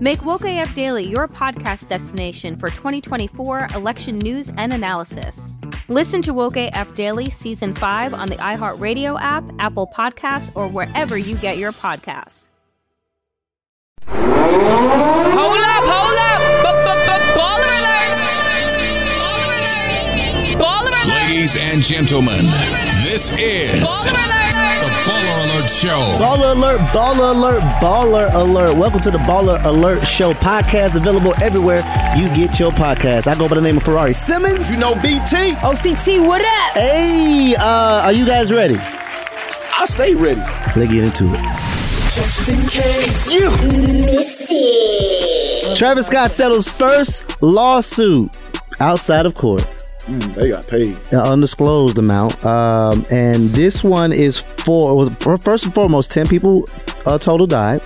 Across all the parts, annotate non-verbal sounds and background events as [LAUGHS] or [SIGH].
Make Woke AF Daily your podcast destination for 2024 election news and analysis. Listen to Woke AF Daily Season 5 on the iHeartRadio app, Apple Podcasts, or wherever you get your podcasts. Hold up, hold up. Baller alert. Baller alert. Ladies and gentlemen, this is Baller alert. Baller Alert Show. Baller alert, baller alert, baller alert. Welcome to the Baller Alert Show podcast, available everywhere you get your podcast. I go by the name of Ferrari Simmons. You know BT. OCT, what up? Hey, uh, are you guys ready? I stay ready. Let's get into it. Just in case. You missed it. Travis Scott settles first lawsuit outside of court. Mm, they got paid. an undisclosed amount. Um, and this one is for first and foremost, ten people uh, total died.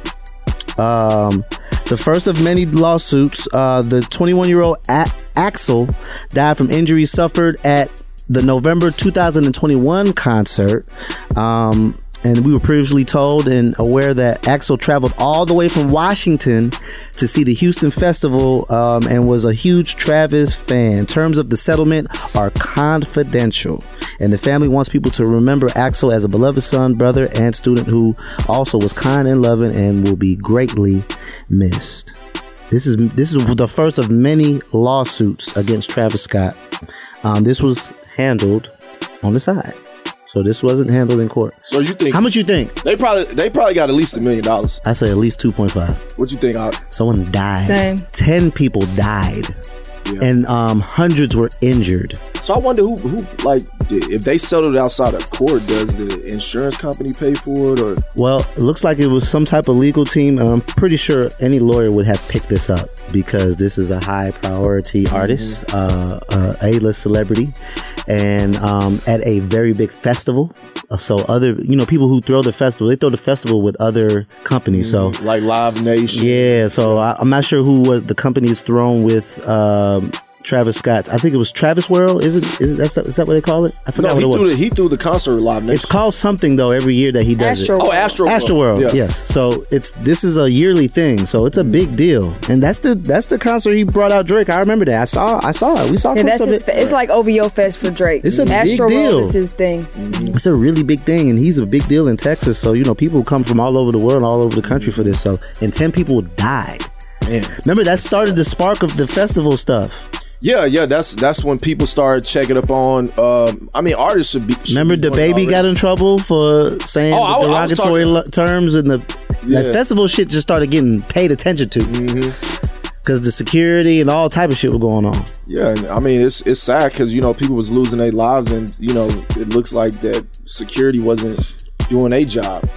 Um, the first of many lawsuits. Uh, the 21 year old A- Axel died from injuries suffered at the November 2021 concert. Um, and we were previously told and aware that Axel traveled all the way from Washington to see the Houston Festival um, and was a huge Travis fan. Terms of the settlement are confidential. And the family wants people to remember Axel as a beloved son, brother, and student who also was kind and loving and will be greatly missed. This is this is the first of many lawsuits against Travis Scott. Um, this was handled on the side, so this wasn't handled in court. So you think How much you think? they probably they probably got at least a million dollars. I say at least two point five. What you think? I, Someone died. Same. Ten people died, Yeah. and um, hundreds were injured. so I wonder who who like if they settled outside of court, does the insurance company pay for it or? Well, it looks like it was some type of legal team. and I'm pretty sure any lawyer would have picked this up because this is a high priority artist, uh, uh, A-list celebrity, and um, at a very big festival. Uh, So other, you know, people who throw the festival, they throw the festival with other companies. So like Live Nation. yeah, so I, I'm not sure who was the company is thrown with. Um, Travis Scott. I think it was Travis World. Is it? Is, it, that's, is that what they call it? I forgot No, what he it was. threw the he threw the concert with Live Nation. It's called something though every year that he does Astro it. oh Astro Astro World, Yeah. yes. So it's this is a yearly thing, so it's a big deal, and that's the that's the concert he brought out Drake. I remember that. I saw I saw it. We saw Yeah, that's of his. it. It's like OVO Fest for Drake. It's a big Astro deal. World is his thing. It's a really big thing, and he's a big deal in Texas. So you know, people come from all over the world, all over the country for this. So and ten people died. Man. Remember that started the spark of the festival stuff. Yeah, yeah. That's that's when people started checking up on. Um, I mean, artists should be. should Remember the baby got in trouble for saying Oh, I- I was derogatory lo- terms, and the Yeah. that festival shit just started getting paid attention to because the security and all type of shit was going on. Yeah, and I mean it's it's sad because you know people was losing their lives, and you know it looks like that security wasn't doing a job.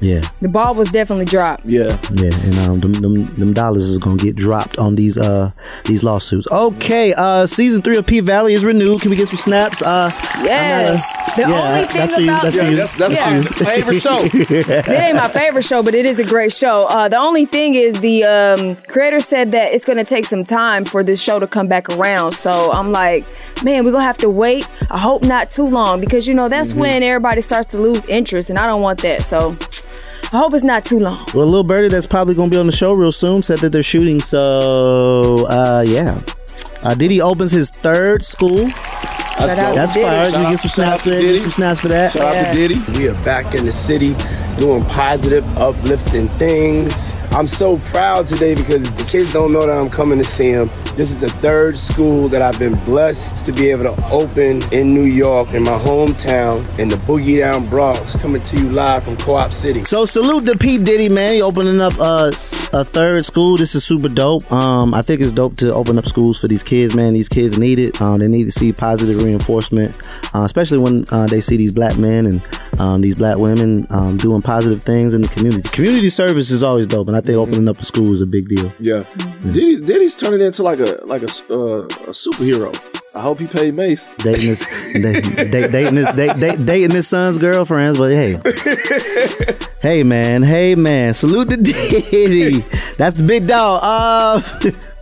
Yeah, The ball was definitely dropped. Yeah, yeah, and um, them, them, them dollars is gonna get dropped on these uh these lawsuits. Okay, uh, season three of P Valley is renewed. Can we get some snaps? Uh, Yes. The yeah, only thing that's for you. about That's for yeah, you. that's that's Yeah. my favorite show. [LAUGHS] it ain't my favorite show, but it is a great show. Uh, the only thing is the um, creator said that it's going to take some time for this show to come back around. So I'm like, man, we're going to have to wait. I hope not too long because, you know, that's when everybody starts to lose interest, and I don't want that. So I hope it's not too long. Well, Little Birdie, that's probably going to be on the show real soon. Said that they're shooting. So, uh, yeah. Uh, Diddy opens his third school. That's, Shout out. That's Diddy. fire. Shout You get some snaps for that. Diddy. Some snaps for that. Shout out to Diddy. We are back in the city doing positive, uplifting things. I'm so proud today because the kids don't know that I'm coming to see them. This is the third school that I've been blessed to be able to open in New York, in my hometown, in the Boogie Down Bronx, coming to you live from Co-op City. So salute to P Diddy, man. He opening up uh, a third school. This is super dope. Um, I think it's dope to open up schools for these kids, man. These kids need it. Um, they need to see positive reinforcement, uh, especially when uh, they see these black men and um, these black women um, doing positive things in the community. Community service is always dope, and I think opening up a school is a big deal. Yeah, Diddy, Diddy's turning into like a like a uh, a superhero. I hope he paid Mace. Dating his, [LAUGHS] da- da- dating his, da- da- dating his son's girlfriends, but hey, [LAUGHS] hey man, hey man, salute to Diddy. That's the big dog. Uh, [LAUGHS]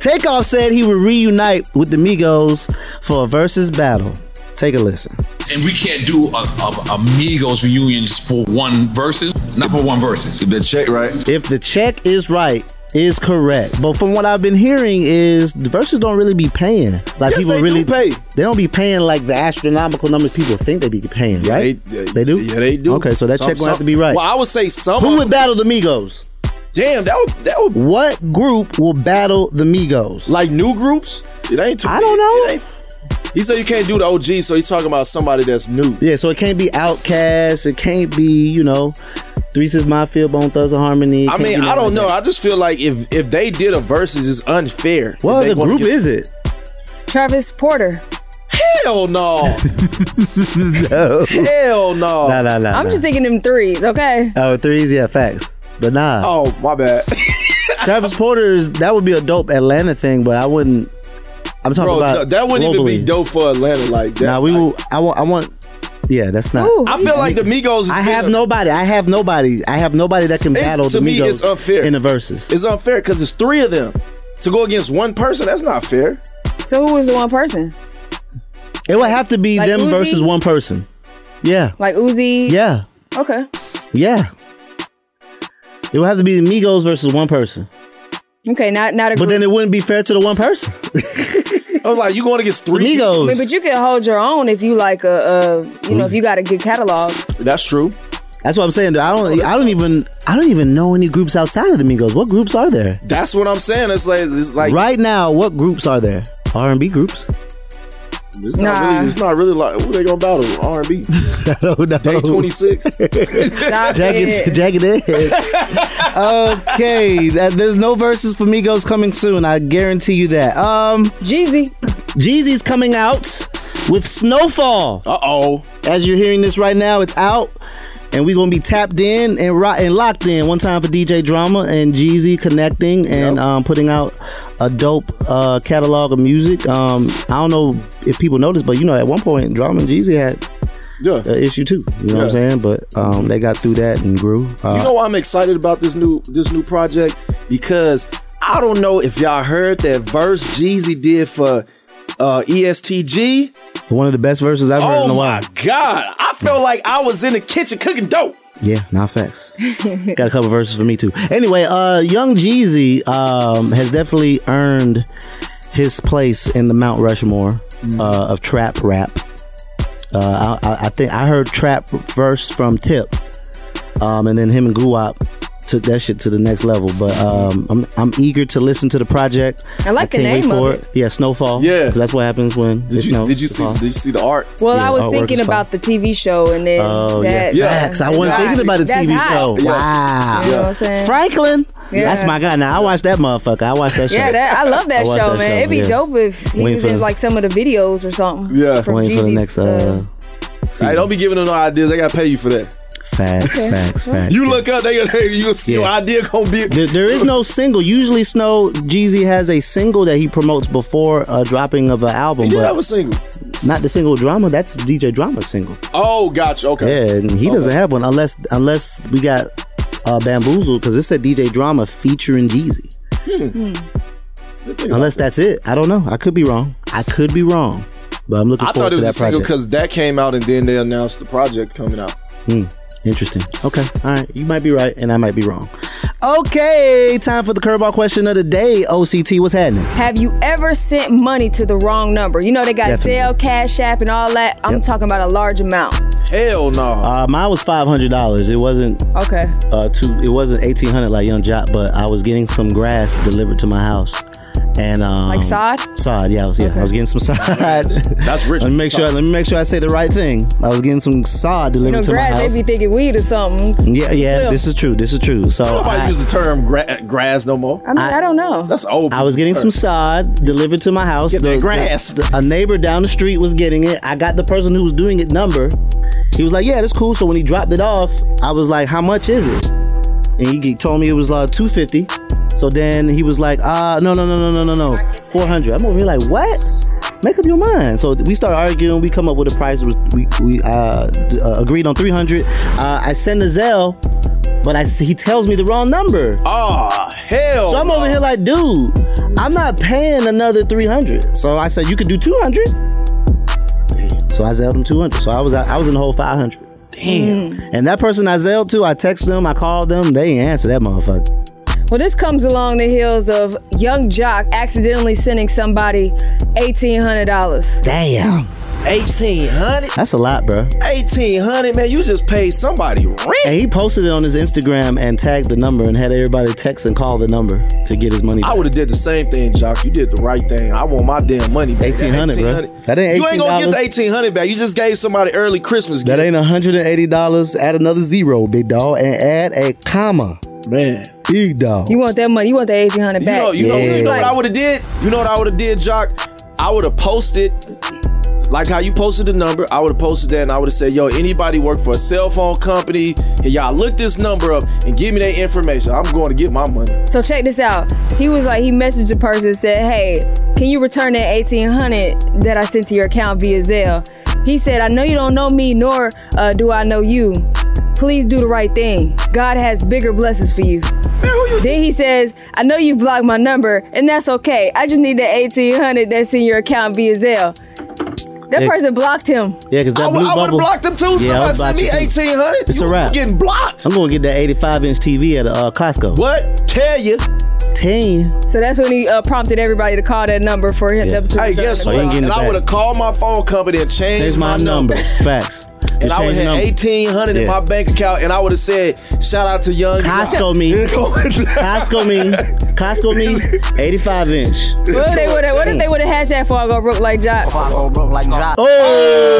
Takeoff said he would reunite with the Migos for a versus battle. Take a listen. And we can't do a, a, Amigos reunion just for one verses. Not for one verses. The check right. If the check is right, is correct. But from what I've been hearing is the verses don't really be paying. Like Yes, people they really do pay. They don't be paying like the astronomical numbers people think they be paying, Yeah, right? They, They do? Yeah, they do. Okay, so that Some- check gonna have to be right. Well, I would say some. Who would battle the Migos? Damn, that would that would What group will battle the Migos? like new groups. It ain't too. I don't know. it ain't- He said you can't do the OG, so he's talking about somebody that's new. Yeah, so it can't be Outkast. It can't be, you know, Three Six Mafia, Bone Thugs-n-Harmony. I mean, I don't like know. that. I just feel like if if they did a versus, it's unfair. What If they other group get- is it? Travis Porter. Hell no. [LAUGHS] no. Hell no. Nah, nah, nah. I'm nah. just thinking them threes, okay? Oh, threes, yeah, facts. But nah. Oh, my bad. [LAUGHS] Travis Porter is that would be a dope Atlanta thing, but I wouldn't. I'm talking Bro, about th- that wouldn't even be dope for Atlanta like that. Nah, we Like, will. I want. I want. Yeah, that's not. Ooh, I feel like the Migos. I have a- nobody. I have nobody. I have nobody that can battle to the me, Migos it's unfair. in the verses. It's unfair because it's three of them to go against one person. That's not fair. So who is the one person? It would have to be Like them Uzi? versus one person. Yeah, Like Uzi? yeah, Okay. yeah. It would have to be the Migos versus one person. Okay, not not a Group. But then it wouldn't be fair to the one person. [LAUGHS] I was like, you going against The three? I Migos. mean, but you can hold your own if you like a, a you know, if you got a good catalog. That's true. That's what I'm saying. I don't. Oh, I don't even. I don't even know any groups outside of the Migos. What groups are there? That's what I'm saying. It's like it's like right now, what groups are there? R and B groups. It's not Nah. really. It's not really like who they gonna battle R and B. [LAUGHS] I don't. Day 26. [LAUGHS] Stop Jagged, it. jagged edge. [LAUGHS] okay, that, there's no verses for Migos coming soon. I guarantee you that. Um, Jeezy. Jeezy's coming out with Snowfall. Uh oh. As you're hearing this right now, it's out. And we're gonna be tapped in and ro- and locked in one time for DJ Drama and Jeezy connecting and Yep. um, putting out a dope uh, catalog of music. Um, I don't know if people noticed, but you know, at one point, Drama and Jeezy had Yeah. an issue too. You know what I'm saying? But um, they got through that and grew. Uh, You know why I'm excited about this new this new project? Because I don't know if y'all heard that verse Jeezy did for uh, ESTG. One of the best verses I've heard Oh in a while. Oh my god! I felt like I was in the kitchen cooking dope. Yeah, not facts. [LAUGHS] Got a couple verses for me too. Anyway, uh, Young Jeezy um, has definitely earned his place in the Mount Rushmore uh, of trap rap. Uh, I, I- I think I heard trap verse from Tip, um, and then him and Guwap took that shit to the next level. But um, I'm I'm eager to listen to the project. I like the can't wait name of for it. Yeah, Snowfall. Yeah. 'cause that's what happens when Did it you snows. did you see Fall. did you see the art? Well, Yeah, I was thinking about the TV show and then Oh that, yeah, Yeah. facts. I wasn't hot. thinking about the That's TV hot. show. Yeah. Wow. You know what I'm saying? Franklin. Yeah. That's my guy. Now I watched that motherfucker. I watched that show. Yeah, that, I love that I show, that man. show, It'd be yeah. dope if he Waiting was in the- like some of the videos or something. Yeah. from Waiting for the next uh, Hey, don't be giving them no ideas. They gotta pay you for that. Facts, facts, facts. You look up, they gonna you see your Yeah. idea gonna be. There, there is no [LAUGHS] single. Usually, Snow Jeezy has a single that he promotes before a dropping of an album, He did but have a single. not the single drama. That's DJ Drama's single. Oh, gotcha. Okay. Yeah, and he doesn't have one unless unless we got uh, Bamboozle because it said DJ Drama featuring Jeezy. Unless that's it, I don't know. I could be wrong. I could be wrong, but I'm looking I forward thought it to was a that single project. because that came out and then they announced the project coming out. Hmm. Interesting. Okay. All right. You might be right, and I might be wrong. Okay. Time for the curveball question of the day. OCT, what's happening? Have you ever sent money to the wrong number? You know they got Definitely. Zelle, Cash App, and all that. I'm Yep. talking about a large amount. Hell no. Uh, mine was five hundred dollars. It wasn't Okay. uh two. It wasn't eighteen hundred like Yung Joc, but I was getting some grass delivered to my house, and um, Like sod? Sod. Yeah, I was. Yeah, I was getting some [LAUGHS] sod. That's rich. let me make sure. Let me make sure I say the right thing. I was getting some sod You delivered know, to my grass, house. they be thinking weed or something. yeah, yeah. Clip. This is true. This is true. So Nobody I, use the term gra- grass no more. I mean, I, don't know. That's old. I was getting some sod delivered to my house. Get that grass. the- a neighbor down the street was getting it. I got the person who was doing it number. He was like, "Yeah, that's cool." So when he dropped it off, I was like, "How much is it?" And he, he told me it was uh, two fifty. So then he was like, "Uh, no, no, no, no, no, no, no, four hundred. I'm over here like, "What?" Make up your mind. So we start arguing. We come up with a price. We we uh, uh, agreed on three hundred. Uh, I send the Zelle, but I he tells me the wrong number. Oh hell. So I'm over here like, dude, I'm not paying another 300. So I said, you could do 200. So I zelled him 200. So I was I was in the whole 500. Damn. And that person I zelled to, I texted them, I called them, they answer that motherfucker. Well, this comes along the heels of Yung Joc accidentally sending somebody $1,800. Damn. Eighteen hundred. That's a lot, bro. Eighteen hundred, man. You just paid somebody rent. And he posted it on his Instagram and tagged the number and had everybody text and call the number to get his money I would have did the same thing, Joc. You did the right thing. I want my damn money back. 1800, bro. That ain't You ain't gonna get the eighteen hundred back. You just gave somebody early Christmas gift. That ain't $180. Add another zero, big dog, and add a comma. man. Big dog. You want that money? You want that 1800 You back? know, you know, you know what I would have did? You know what I would have did, Joc? I would have posted like how you posted the number. I would have posted that and I would have said, "Yo, anybody work for a cell phone company? And y'all look this number up and give me that information. I'm going to get my money." So check this out. He was like, he messaged the person and said, "Hey, can you return that eighteen hundred that I sent to your account via Zelle?" He said, "I know you don't know me, nor uh, do I know you. Please do the right thing. God has bigger blessings for you." Then he says, "I know you blocked my number, and that's okay. I just need the eighteen hundred that's in your account via Zelle." That Yeah. person blocked him. Yeah, because that I blue would have bubble. blocked them too. Yeah, I Somebody would block sent me too. eighteen hundred. It's a wrap. Getting blocked. I'm gonna get that 85 inch TV at uh, Costco. What? Tell you. 10. So that's when he uh, prompted everybody to call that number for him. Yeah. to Hey, guess the So what? ain't And I would have called my phone company and changed Here's my number. Facts. And Just I would have number. had eighteen hundred in my bank account, and I would have said, "Shout out to Young Costco me. [LAUGHS] Costco me. Costco me. 85 inch. What if they would have? What if they would have hashed that before I go broke like Joc?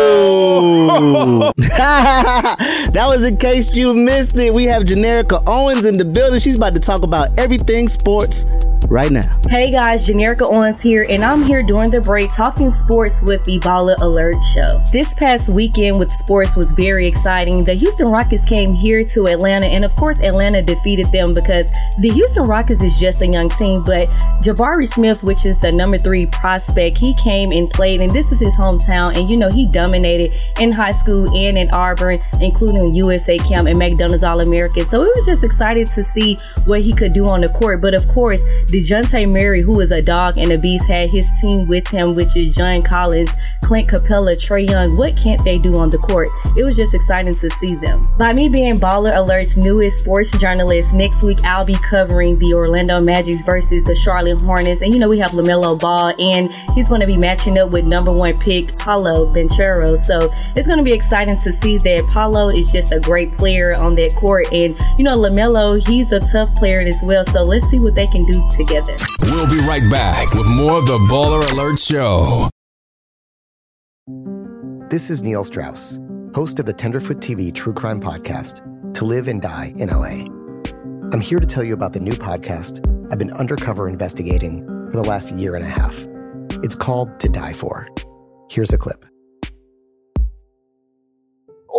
Oh! [LAUGHS] that was in case you missed it. We have Generica Owens in the building. She's about to talk about everything sports right now. Hey guys, Generica Owens here, and I'm here during the break talking sports with the Baller Alert Show. This past weekend with sports was very exciting. The Houston Rockets came here to Atlanta, and of course, Atlanta defeated them because the Houston Rockets is just a young team. But Jabari Smith, which is the number three prospect, he came and played, and this is his hometown, and you know, he dominated in high school and in Auburn, including USA Camp and McDonald's All American. So it was just excited to see what he could do on the court. But of course, DeJounte Murray, who is a dog and a beast, had his team with him, which is John Collins, Clint Capela, Trae Young. What can't they do on the court? It was just exciting to see them. By me being Baller Alert's newest sports journalist, next week I'll be covering the Orlando Magic versus the Charlotte Hornets. And you know, we have LaMelo Ball, and he's going to be matching up with number one pick Paolo Ventura. So it's going to be exciting to see that Paolo is just a great player on that court. And you know, LaMelo, he's a tough player as well. So let's see what they can do together. We'll be right back with more of the Baller Alert Show. This is Neil Strauss, host of the Tenderfoot TV True Crime Podcast, To Live and Die in LA. I'm here to tell you about the new podcast I've been undercover investigating for the last year and a half. It's called To Die For. Here's a clip.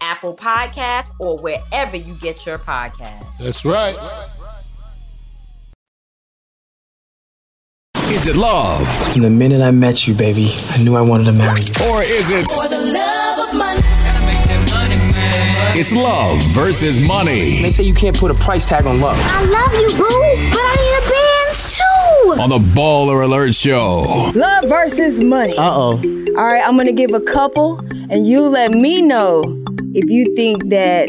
Apple Podcasts, or wherever you get your podcasts. That's right. Is it love? From the minute I met you, baby, I knew I wanted to marry you. Or is it? For the love of money. It's love versus money. They say you can't put a price tag on love. I love you, boo, but I need a bands too. On the Baller Alert Show. Love versus money. Uh oh. All right, I'm gonna give a couple, and you let me know if you think that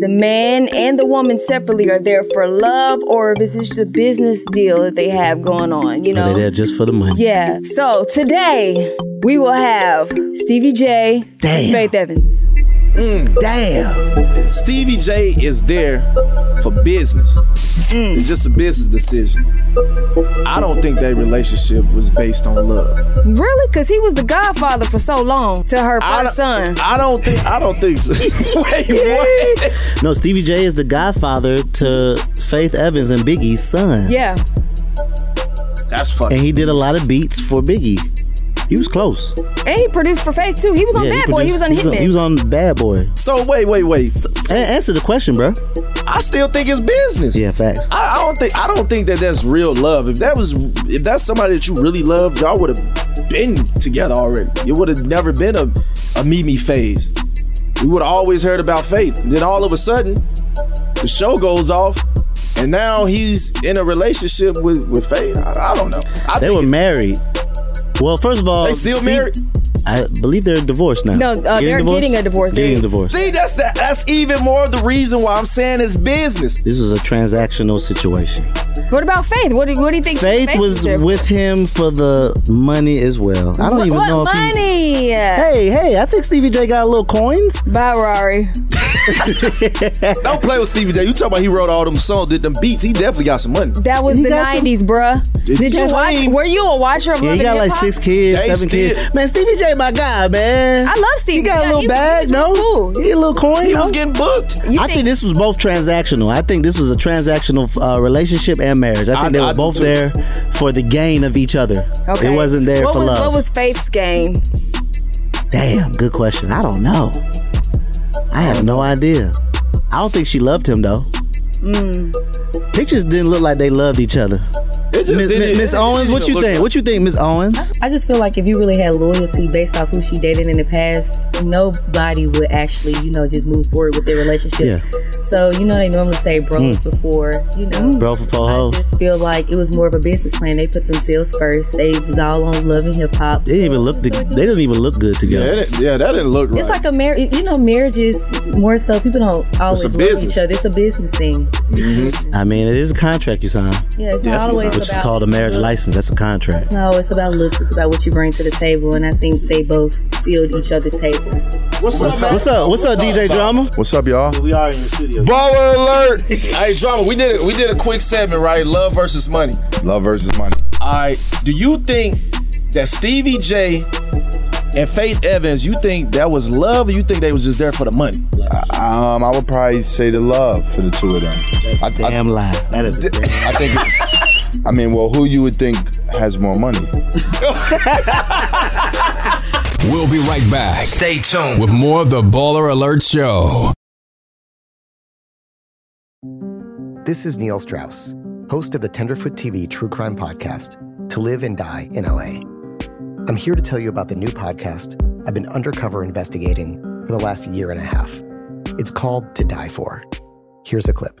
the man and the woman separately are there for love or if it's just a business deal that they have going on, you know? They're they there just for the money? Yeah. So today we will have Stevie J, Damn. Faith Evans. Mm, damn. Stevie J is there for business. Mm. It's just a business decision. I don't think that relationship was based on love. Really? Because he was the godfather for so long to her I first don't- son. I don't think. I don't think so. [LAUGHS] Wait, [LAUGHS] what? No, Stevie J is the godfather to Faith Evans and Biggie's son. Yeah. That's fucking. And he did a lot of beats for Biggie. He was close. And he produced for Faith too. He was on Yeah, Bad Boy. He was on produced- Hitman. He was on Bad Boy. So wait, wait, wait. So- A- answer the question, bro. I still think it's business. Yeah, facts. I, I don't think. I don't think that that's real love. If that was, if that's somebody that you really love, y'all would have been together already. It would have never been a a Mimi phase. We would have always heard about Faith. And then all of a sudden, the show goes off, and now he's in a relationship with with Faith. I, I don't know. I they think were married. Well, first of all, They still married? I believe they're divorced now. No, uh, they're getting a divorce. Getting They- a divorce. See, that's that. That's even more of the reason why I'm saying it's business. This was a transactional situation. What about Faith? What do, what do you think? Faith was with him for the money as well. I don't What- even what know if he's. money? Hey, hey! I think Stevie J got a little coins. Bye, Rari. [LAUGHS] Don't play with Stevie J. You talking about he wrote all them songs, did them beats. He definitely got some money. That was He the got some- '90s, bruh. Did Did you you watch? sing? Were you a watcher of Yeah, Love he got and like Hip Hop? six kids, They seven still- kids. Man, Stevie J, my guy, man. I love Stevie. He got a little bag, no? cool. He a little coin, He no? was getting booked. You I think- think this was both transactional. I think this was a transactional uh, relationship and marriage. I think I- they were do both there for the gain of each other. Okay. It wasn't there what for was, love. What was Faith's game? Damn, good question. I don't know. I have no idea. I don't think she loved him though. Mm. Pictures didn't look like they loved each other. It just Miss- didn't- Miss it Owens, what you think? What you think, Miss Owens? I just feel like if you really had loyalty based off who she dated in the past, nobody would actually, you know, just move forward with their relationship. So you know they normally say bros Mm. before you know. Bro for four I hoes. just feel like it was more of a business plan. They put themselves first. They was all on love and hip hop. They didn't even look. They didn't even look good together. Yeah, that, yeah, that didn't look right. It's like a marriage. You know, marriage is more so people don't always love business. each other. It's a business thing. I mean, it is a contract you sign. Yeah, it's not always which is called a marriage looks. license. That's a contract. No, it's about looks. It's about what you bring to the table, and I think they both filled each other's table. What's up, man? What's up? What's up, DJ Drama? What's up, y'all? We are in the studio. Baller alert! [LAUGHS] hey, drama. We did it. We did a quick segment, right? Love versus money. Love versus money. All right. Do you think that Stevie J and Faith Evans? You think that was love, or you think they was just there for the money? Um, I would probably say the love for the two of them. I, damn lie. That is. A damn I think. It, I mean, well, who you would think has more money? [LAUGHS] We'll be right back. Stay tuned with more of the Baller Alert Show. This is Neil Strauss, host of the Tenderfoot TV true crime podcast, To Live and Die in LA. I'm here to tell you about the new podcast I've been undercover investigating for the last year and a half. It's called To Die For. Here's a clip.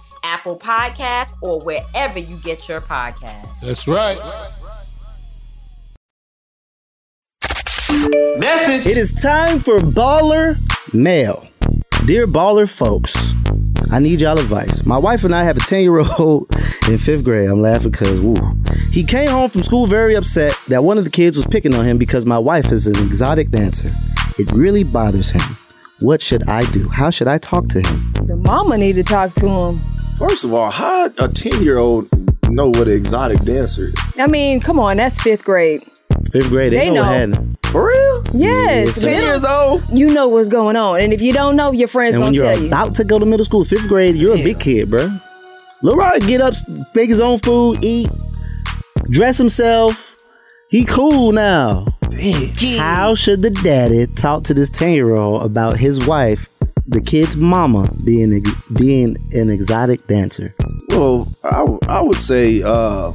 Apple Podcasts, or wherever you get your podcasts. That's right. Message. It is time for Baller Mail. Dear Baller folks, I need y'all advice. My wife and I have a 10 year old [LAUGHS] in fifth grade. I'm laughing because, woo. He came home from school very upset that one of the kids was picking on him because my wife is an exotic dancer. It really bothers him. What should I do? How should I talk to him? The mama need to talk to him. First of all, how a 10 year old know what an exotic dancer is? I mean, come on, that's fifth grade. Fifth grade, they, They know, what know. happened. For real? Yes. Yeah, 10 years old. You know what's going on. And if you don't know, your friends And when gonna you're tell you. about to go to middle school, fifth grade, you're a big kid, bro. Lil Rod get up, make his own food, eat, dress himself. He cool now. How should the daddy talk to this 10 year old about his wife the kid's mama being being an exotic dancer? Well, I, w- I would say, uh,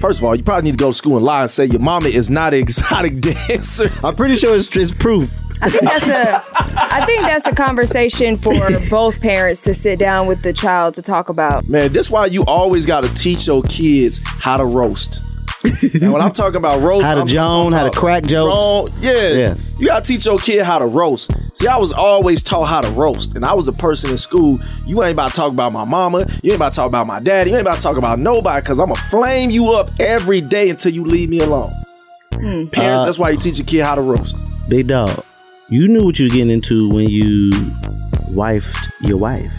first of all, you probably need to go to school and lie and say your mama is not an [LAUGHS] exotic dancer. I'm pretty sure it's, it's proof. I think that's a I think that's a conversation for [LAUGHS] both parents to sit down with the child to talk about. Man, this why you always got to teach your kids how to roast. And when I'm talking about roast, How to I'm Joan, how to crack jokes. Joan- yeah, Yeah. You gotta teach your kid how to roast. See, I was always taught how to roast, and I was the person in school. You ain't about to talk about my mama. You ain't about to talk about my daddy. You ain't about to talk about nobody, cause I'ma flame you up every day until you leave me alone. Parents, Uh, that's why you teach your kid how to roast. Big dog, you knew what you were getting into when you wifed your wife.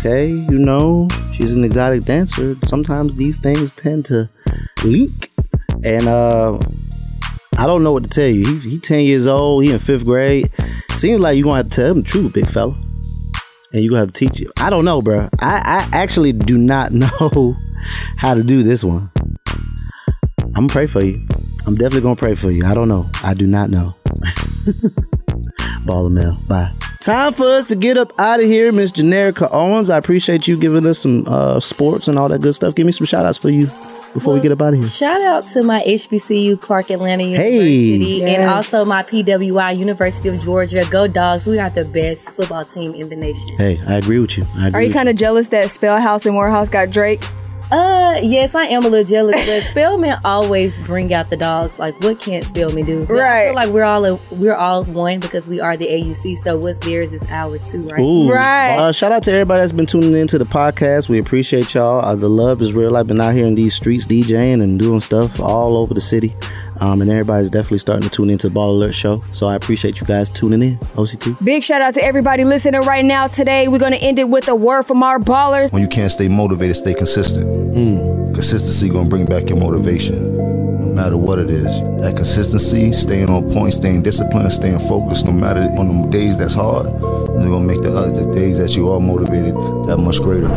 Okay, you know, she's an exotic dancer. Sometimes these things tend to leak. And uh I don't know what to tell you. He, he 10 years old, he in fifth grade. Seems like you're gonna have to tell him the truth, big fella. And you're gonna have to teach him. I don't know, bro. I, I actually do not [LAUGHS] know how to do this one. I'm gonna pray for you. I'm definitely gonna pray for you. I don't know. I do not know. [LAUGHS] Baller mail. Bye. Time for us to get up out of here, Miss Generica Owens. I appreciate you giving us some uh, sports and all that good stuff. Give me some shout outs for you before we get up out of here. Shout out to my HBCU Clark Atlanta Hey. University and Yes. also my PWI University of Georgia. Go Dogs! We are the best football team in the nation. Hey, I agree with you. I agree Are you kind of jealous that Spellhouse and Morehouse got Drake? Uh, yes, I am a little jealous, but Spelman always bring out the dogs. Like, what can't Spelman do? But I Right. feel like we're all a, we're all one because we are the AUC. So what's theirs is ours too, right? Ooh. Uh, shout out to everybody that's been tuning into the podcast. We appreciate y'all. Uh, the love is real. I've been out here in these streets DJing and doing stuff all over the city. Um, and everybody's definitely starting to tune into the Ball Alert Show. So I appreciate you guys tuning in. OCT. Big shout out to everybody listening right now. Today, we're going to end it with a word from our ballers. When you can't stay motivated, stay consistent. Consistency gonna bring back your motivation, no matter what it is. That consistency, staying on point, staying disciplined, staying focused, no matter on the days that's hard, they're gonna make the, uh, the days that you are motivated that much greater.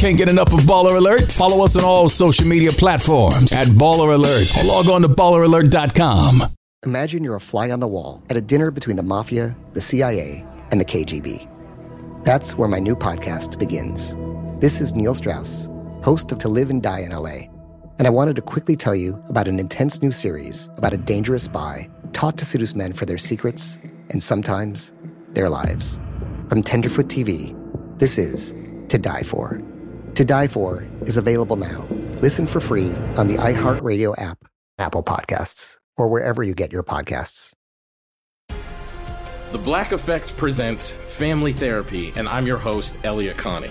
Can't get enough of Baller Alert? Follow us on all social media platforms at Baller Alert. Or log on to balleralert.com. Imagine you're a fly on the wall at a dinner between the mafia, the CIA, and the KGB. That's where my new podcast begins. This is Neil Strauss, host of To Live and Die in LA. And I wanted to quickly tell you about an intense new series about a dangerous spy taught to seduce men for their secrets and sometimes their lives. From Tenderfoot TV, this is To Die For. To Die For is available now. Listen for free on the iHeartRadio app, Apple Podcasts, or wherever you get your podcasts. The Black Effect presents Family Therapy, and I'm your host, Elliott Connie.